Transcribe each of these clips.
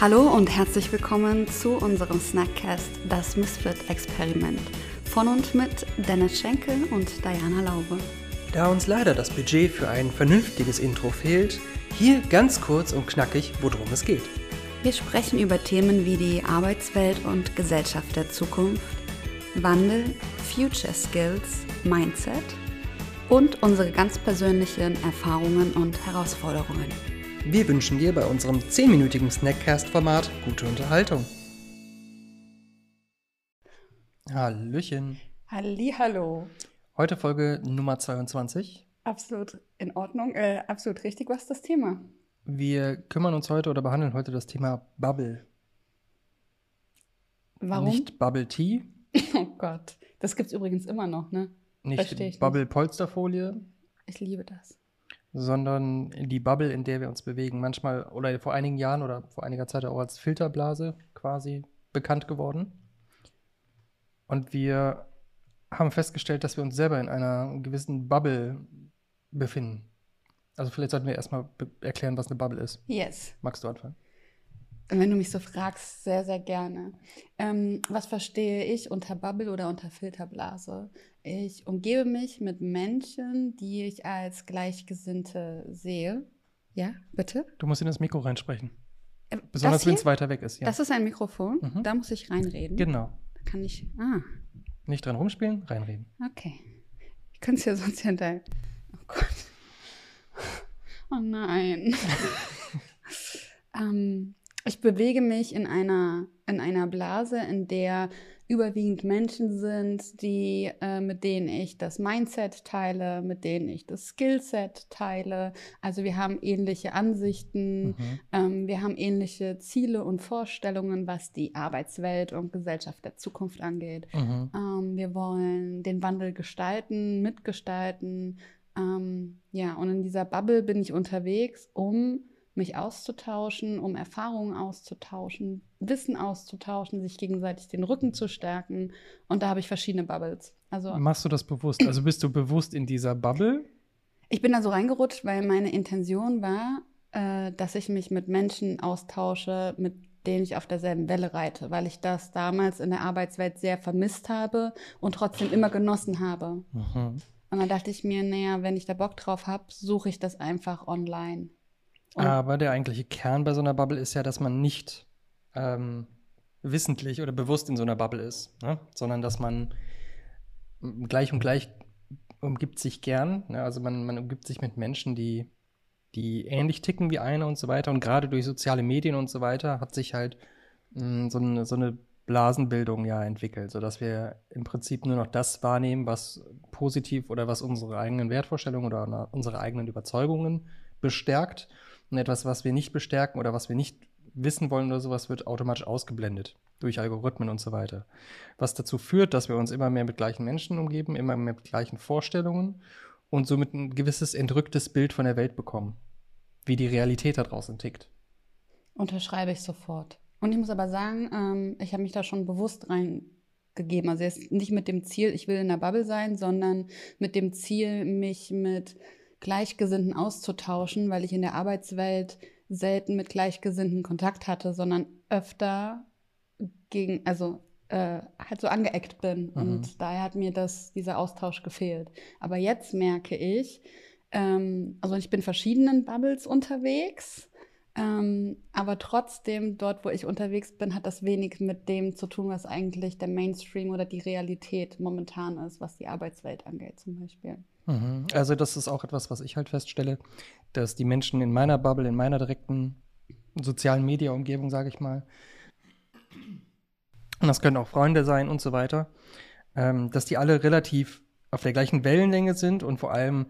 Hallo und herzlich willkommen zu unserem Snackcast Das Misfit-Experiment von und mit Dennis Schenkel und Diana Laube. Da uns leider das Budget für ein vernünftiges Intro fehlt, hier ganz kurz und knackig, worum es geht. Wir sprechen über Themen wie die Arbeitswelt und Gesellschaft der Zukunft, Wandel, Future Skills, Mindset und unsere ganz persönlichen Erfahrungen und Herausforderungen. Wir wünschen dir bei unserem 10-minütigen Snackcast-Format gute Unterhaltung. Hallöchen. Hallo. Heute Folge Nummer 22. Absolut in Ordnung, äh, absolut richtig. Was ist das Thema? Wir kümmern uns heute oder behandeln heute das Thema Bubble. Warum? Nicht Bubble Tea, Oh Gott. Das gibt es übrigens immer noch, ne? Nicht Bubble Polsterfolie, Ich liebe das. Sondern die Bubble, in der wir uns bewegen. Manchmal oder vor einigen Jahren oder vor einiger Zeit auch als Filterblase quasi bekannt geworden. Und wir haben festgestellt, dass wir uns selber in einer gewissen Bubble befinden. Also vielleicht sollten wir erstmal erklären, was eine Bubble ist. Yes. Magst du anfangen? Wenn du mich so fragst, sehr, sehr gerne. Ähm, was verstehe ich unter Bubble oder unter Filterblase? Ich umgebe mich mit Menschen, die ich als Gleichgesinnte sehe. Ja, bitte? Du musst in das Mikro reinsprechen. Äh, Besonders wenn es weiter weg ist. Ja. Das ist ein Mikrofon. Mhm. Da muss ich reinreden. genau. Da kann ich. Ah, Nicht dran rumspielen, reinreden. Okay. Ich könnte es ja sonst hinterher. Oh Gott. Oh nein. ähm, ich bewege mich in einer, in einer Blase, in der überwiegend Menschen sind, die, äh, mit denen ich das Mindset teile, mit denen ich das Skillset teile. Also wir haben ähnliche Ansichten, Mhm. ähm, wir haben ähnliche Ziele und Vorstellungen, was die Arbeitswelt und Gesellschaft der Zukunft angeht. Mhm. Ähm, wir wollen den Wandel gestalten, mitgestalten. Ähm, ja, und in dieser Bubble bin ich unterwegs, um mich auszutauschen, um Erfahrungen auszutauschen, Wissen auszutauschen, sich gegenseitig den Rücken zu stärken. Und da habe ich verschiedene Bubbles. Also Machst du das bewusst? Also bist du bewusst in dieser Bubble? ich bin da so reingerutscht, weil meine Intention war, äh, dass ich mich mit Menschen austausche, mit denen ich auf derselben Welle reite, weil ich das damals in der Arbeitswelt sehr vermisst habe und trotzdem immer genossen habe. Mhm. Und dann dachte ich mir, naja, wenn ich da Bock drauf habe, suche ich das einfach online. Aber der eigentliche Kern bei so einer Bubble ist ja, dass man nicht ähm, wissentlich oder bewusst in so einer Bubble ist, ne? sondern dass man gleich und gleich umgibt sich gern. Ne? Also man, man umgibt sich mit Menschen, die, die ähnlich ticken wie einer und so weiter. Und gerade durch soziale Medien und so weiter hat sich halt mh, so, eine, so eine Blasenbildung ja entwickelt, sodass wir im Prinzip nur noch das wahrnehmen, was positiv oder was unsere eigenen Wertvorstellungen oder unsere eigenen Überzeugungen bestärkt. Und etwas, was wir nicht bestärken oder was wir nicht wissen wollen oder sowas, wird automatisch ausgeblendet durch Algorithmen und so weiter. Was dazu führt, dass wir uns immer mehr mit gleichen Menschen umgeben, immer mehr mit gleichen Vorstellungen und somit ein gewisses entrücktes Bild von der Welt bekommen, wie die Realität da draußen tickt. Unterschreibe ich sofort. Und ich muss aber sagen, ähm, ich habe mich da schon bewusst reingegeben. Also jetzt nicht mit dem Ziel, ich will in der Bubble sein, sondern mit dem Ziel, mich mit Gleichgesinnten auszutauschen, weil ich in der Arbeitswelt selten mit Gleichgesinnten Kontakt hatte, sondern öfter gegen, also äh, halt so angeeckt bin. Mhm. Und daher hat mir das, dieser Austausch gefehlt. Aber jetzt merke ich, ähm, also ich bin in verschiedenen Bubbles unterwegs. Ähm, aber trotzdem, dort, wo ich unterwegs bin, hat das wenig mit dem zu tun, was eigentlich der Mainstream oder die Realität momentan ist, was die Arbeitswelt angeht, zum Beispiel. Mhm. Also das ist auch etwas, was ich halt feststelle, dass die Menschen in meiner Bubble, in meiner direkten sozialen Media-Umgebung, sage ich mal, und das können auch Freunde sein und so weiter, ähm, dass die alle relativ auf der gleichen Wellenlänge sind und vor allem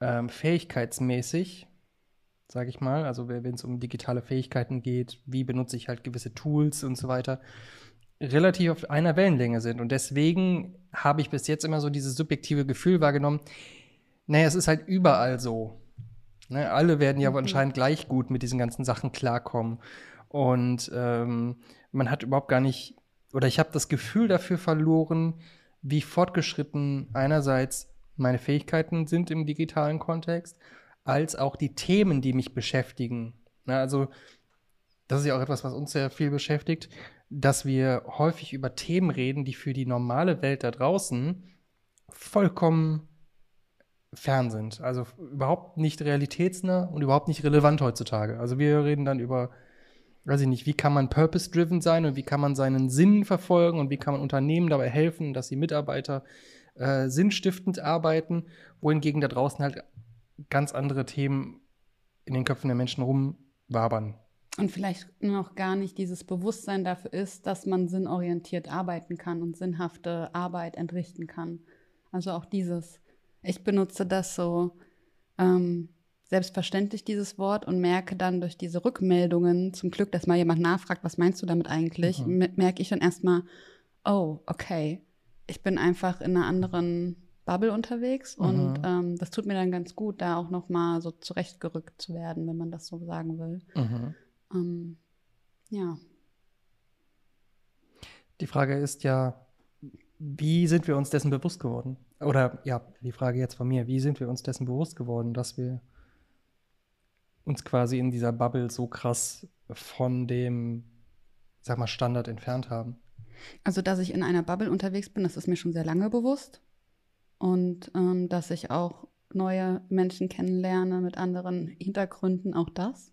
ähm, fähigkeitsmäßig, sage ich mal, also wenn es um digitale Fähigkeiten geht, wie benutze ich halt gewisse Tools und so weiter, relativ auf einer Wellenlänge sind. Und deswegen habe ich bis jetzt immer so dieses subjektive Gefühl wahrgenommen, naja, es ist halt überall so. Ne, alle werden ja Mhm. anscheinend gleich gut mit diesen ganzen Sachen klarkommen. Und ähm, man hat überhaupt gar nicht, oder ich habe das Gefühl dafür verloren, wie fortgeschritten einerseits meine Fähigkeiten sind im digitalen Kontext, als auch die Themen, die mich beschäftigen. Na, also das ist ja auch etwas, was uns sehr viel beschäftigt, dass wir häufig über Themen reden, die für die normale Welt da draußen vollkommen fern sind. Also überhaupt nicht realitätsnah und überhaupt nicht relevant heutzutage. Also wir reden dann über, weiß ich nicht, wie kann man purpose-driven sein und wie kann man seinen Sinn verfolgen und wie kann man Unternehmen dabei helfen, dass die Mitarbeiter äh, sinnstiftend arbeiten, wohingegen da draußen halt ganz andere Themen in den Köpfen der Menschen rumwabern. Und vielleicht noch gar nicht dieses Bewusstsein dafür ist, dass man sinnorientiert arbeiten kann und sinnhafte Arbeit entrichten kann. Also auch dieses, ich benutze das so ähm, selbstverständlich, dieses Wort, und merke dann durch diese Rückmeldungen, zum Glück, dass mal jemand nachfragt, was meinst du damit eigentlich, mhm. merke ich dann erstmal, oh, okay, ich bin einfach in einer anderen Bubble unterwegs mhm. und ähm, das tut mir dann ganz gut, da auch noch mal so zurechtgerückt zu werden, wenn man das so sagen will. Mhm. Ähm, ja. Die Frage ist ja, wie sind wir uns dessen bewusst geworden? Oder ja, die Frage jetzt von mir, wie sind wir uns dessen bewusst geworden, dass wir uns quasi in dieser Bubble so krass von dem, sag mal, Standard entfernt haben? Also, dass ich in einer Bubble unterwegs bin, das ist mir schon sehr lange bewusst. Und ähm, dass ich auch neue Menschen kennenlerne mit anderen Hintergründen, auch das.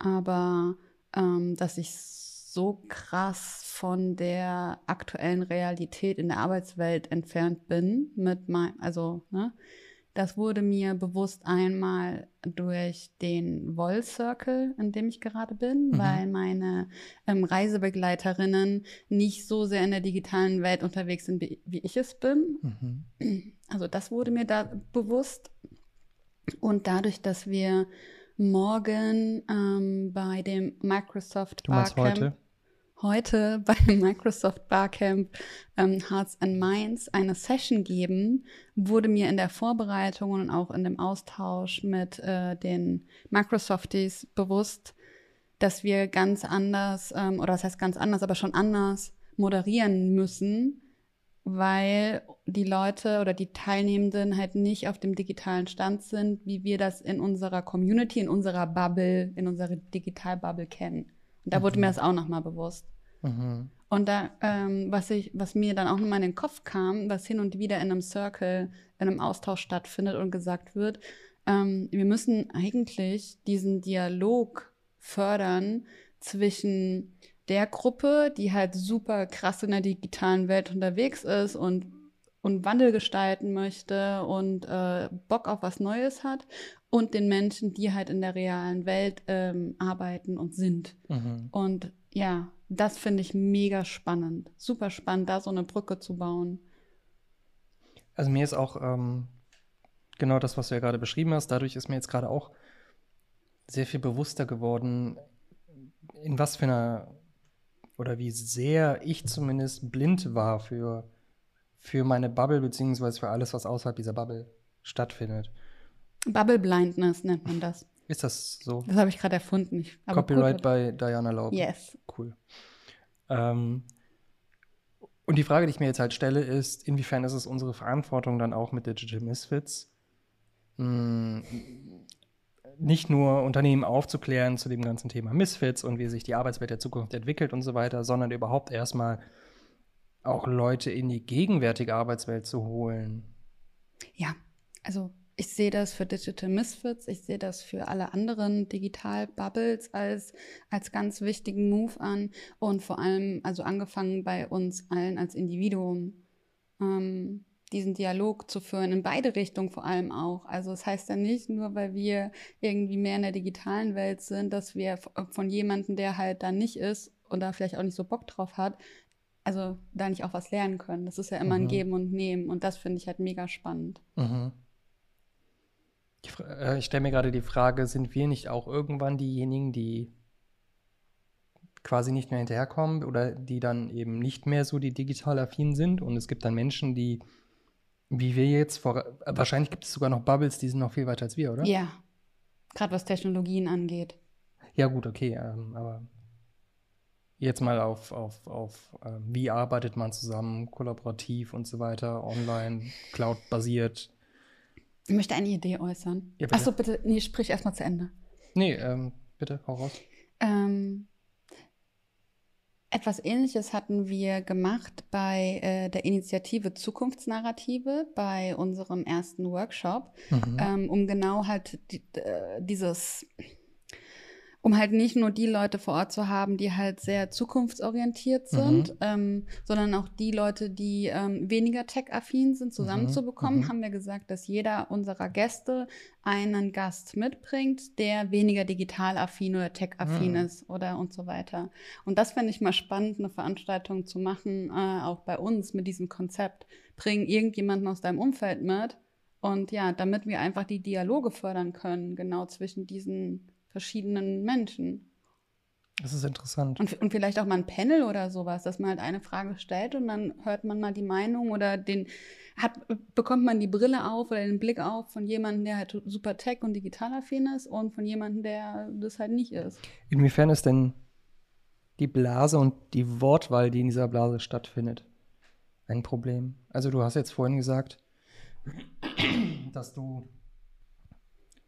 Aber ähm, dass ich so krass von der aktuellen Realität in der Arbeitswelt entfernt bin mit mein, also, ne, das wurde mir bewusst einmal durch den Woll Circle, in dem ich gerade bin, mhm. weil meine ähm, Reisebegleiterinnen nicht so sehr in der digitalen Welt unterwegs sind, wie, wie ich es bin. Mhm. Also das wurde mir da bewusst. Und dadurch, dass wir morgen ähm, bei dem Microsoft du Barcamp heute? heute beim Microsoft Barcamp ähm, Hearts and Minds eine Session geben, wurde mir in der Vorbereitung und auch in dem Austausch mit äh, den Microsofties bewusst, dass wir ganz anders, ähm, oder das heißt ganz anders, aber schon anders moderieren müssen, weil die Leute oder die Teilnehmenden halt nicht auf dem digitalen Stand sind, wie wir das in unserer Community, in unserer Bubble, in unserer Digital-Bubble kennen. Und da mhm. wurde mir das auch nochmal bewusst. Mhm. Und da, ähm, was ich, was mir dann auch nochmal in den Kopf kam, was hin und wieder in einem Circle, in einem Austausch stattfindet und gesagt wird, ähm, wir müssen eigentlich diesen Dialog fördern zwischen der Gruppe, die halt super krass in der digitalen Welt unterwegs ist und, und Wandel gestalten möchte und äh, Bock auf was Neues hat und den Menschen, die halt in der realen Welt ähm, arbeiten und sind. Mhm. Und ja, das finde ich mega spannend. Super spannend, da so eine Brücke zu bauen. Also mir ist auch ähm, genau das, was du ja gerade beschrieben hast, dadurch ist mir jetzt gerade auch sehr viel bewusster geworden, in was für einer oder wie sehr ich zumindest blind war für, für meine Bubble, beziehungsweise für alles, was außerhalb dieser Bubble stattfindet. Bubble Blindness nennt man das. Ist das so? Das habe ich gerade erfunden. Ich, Copyright bei Diana Laub. Yes. Cool. Ähm, und die Frage, die ich mir jetzt halt stelle, ist, inwiefern ist es unsere Verantwortung dann auch mit Digital Misfits, mh, hm, nicht nur Unternehmen aufzuklären zu dem ganzen Thema Misfits und wie sich die Arbeitswelt der Zukunft entwickelt und so weiter, sondern überhaupt erstmal auch Leute in die gegenwärtige Arbeitswelt zu holen. Ja, also ich sehe das für Digital Misfits, ich sehe das für alle anderen Digital-Bubbles als, als ganz wichtigen Move an und vor allem, also angefangen bei uns allen als Individuum. Ähm, diesen Dialog zu führen, in beide Richtungen vor allem auch. Also es das heißt ja nicht nur, weil wir irgendwie mehr in der digitalen Welt sind, dass wir von jemandem, der halt da nicht ist und da vielleicht auch nicht so Bock drauf hat, also da nicht auch was lernen können. Das ist ja immer mhm. ein Geben und Nehmen und das finde ich halt mega spannend. Mhm. Ich, äh, ich stelle mir gerade die Frage, sind wir nicht auch irgendwann diejenigen, die quasi nicht mehr hinterherkommen oder die dann eben nicht mehr so die digital affin sind und es gibt dann Menschen, die wie wir jetzt vor. Wahrscheinlich gibt es sogar noch Bubbles, die sind noch viel weiter als wir, oder? Ja. Gerade was Technologien angeht. Ja, gut, okay. Ähm, aber jetzt mal auf, auf, auf äh, wie arbeitet man zusammen, kollaborativ und so weiter, online, Cloud-basiert. Ich möchte eine Idee äußern. Ja, bitte. Achso, bitte, nee, sprich erstmal zu Ende. Nee, ähm, bitte, hau raus. Ähm, Etwas Ähnliches hatten wir gemacht bei äh, der Initiative Zukunftsnarrative, bei unserem ersten Workshop, Mhm. ähm, um genau halt die, äh, dieses, um halt nicht nur die Leute vor Ort zu haben, die halt sehr zukunftsorientiert sind, ähm, sondern auch die Leute, die ähm, weniger tech-affin sind, zusammenzubekommen, mhm. haben wir gesagt, dass jeder unserer Gäste einen Gast mitbringt, der weniger digital-affin oder tech-affin Mhm. ist oder und so weiter. Und das fände ich mal spannend, eine Veranstaltung zu machen, äh, auch bei uns mit diesem Konzept. Bring irgendjemanden aus deinem Umfeld mit und ja, damit wir einfach die Dialoge fördern können, genau zwischen diesen verschiedenen Menschen. Das ist interessant. Und, und vielleicht auch mal ein Panel oder sowas, dass man halt eine Frage stellt und dann hört man mal die Meinung oder den hat, bekommt man die Brille auf oder den Blick auf von jemandem, der halt super tech- und digitalaffin ist und von jemandem, der das halt nicht ist. Inwiefern ist denn die Blase und die Wortwahl, die in dieser Blase stattfindet, ein Problem? Also du hast jetzt vorhin gesagt, dass du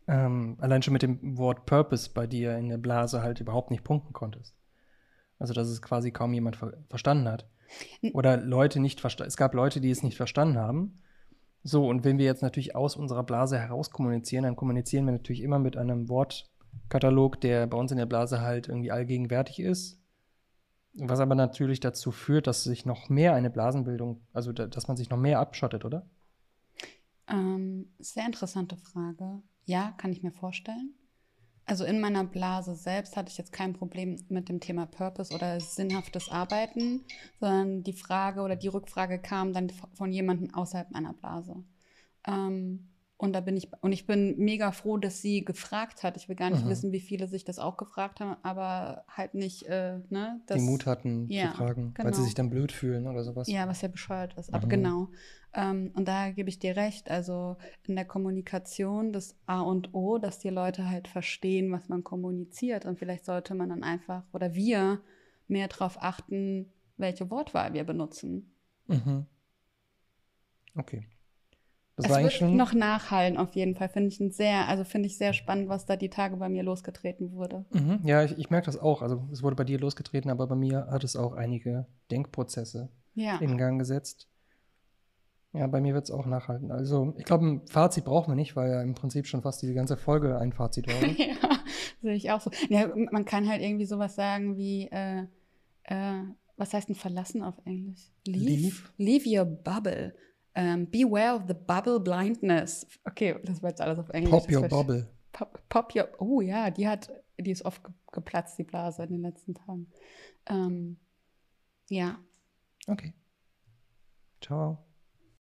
ähm, allein schon mit dem Wort Purpose bei dir in der Blase halt überhaupt nicht punkten konntest. Also dass es quasi kaum jemand ver verstanden hat. Oder Leute nicht verstanden. Es gab Leute, die es nicht verstanden haben. So, und wenn wir jetzt natürlich aus unserer Blase heraus kommunizieren, dann kommunizieren wir natürlich immer mit einem Wortkatalog, der bei uns in der Blase halt irgendwie allgegenwärtig ist. Was aber natürlich dazu führt, dass sich noch mehr eine Blasenbildung, also da, dass man sich noch mehr abschottet, oder? Ähm, sehr interessante Frage. Ja, kann ich mir vorstellen. Also in meiner Blase selbst hatte ich jetzt kein Problem mit dem Thema Purpose oder sinnhaftes Arbeiten, sondern die Frage oder die Rückfrage kam dann von jemandem außerhalb meiner Blase. Ähm, und da bin ich, und ich bin mega froh, dass sie gefragt hat. Ich will gar nicht Mhm. wissen, wie viele sich das auch gefragt haben, aber halt nicht, äh, ne? Das, die Mut hatten ja, zu fragen, weil sie genau. sich dann blöd fühlen oder sowas. Ja, was ja bescheuert ist. Aber Mhm. genau. Ähm, und da gebe ich dir recht. Also in der Kommunikation das A und O, dass die Leute halt verstehen, was man kommuniziert. Und vielleicht sollte man dann einfach oder wir mehr darauf achten, welche Wortwahl wir benutzen. Mhm. Okay. Das es war wird schon. noch nachhallen auf jeden Fall. Finde ich ein sehr, also finde ich sehr spannend, was da die Tage bei mir losgetreten wurde. Mhm. Ja, ich, ich merke das auch. Also es wurde bei dir losgetreten, aber bei mir hat es auch einige Denkprozesse Ja. in Gang gesetzt. Ja, bei mir wird es auch nachhalten. Also ich glaube, ein Fazit brauchen wir nicht, weil ja im Prinzip schon fast diese ganze Folge ein Fazit war. ja, sehe ich auch so. Ja, man kann halt irgendwie sowas sagen wie, äh, äh, was heißt denn verlassen auf Englisch? Leave. Leave your bubble. Ähm, beware of the bubble blindness. Okay, das war jetzt alles auf Englisch. Pop your bubble. Pop, pop your. Oh ja, die hat, die ist oft ge geplatzt, die Blase in den letzten Tagen. Ähm, ja, Okay. Ciao.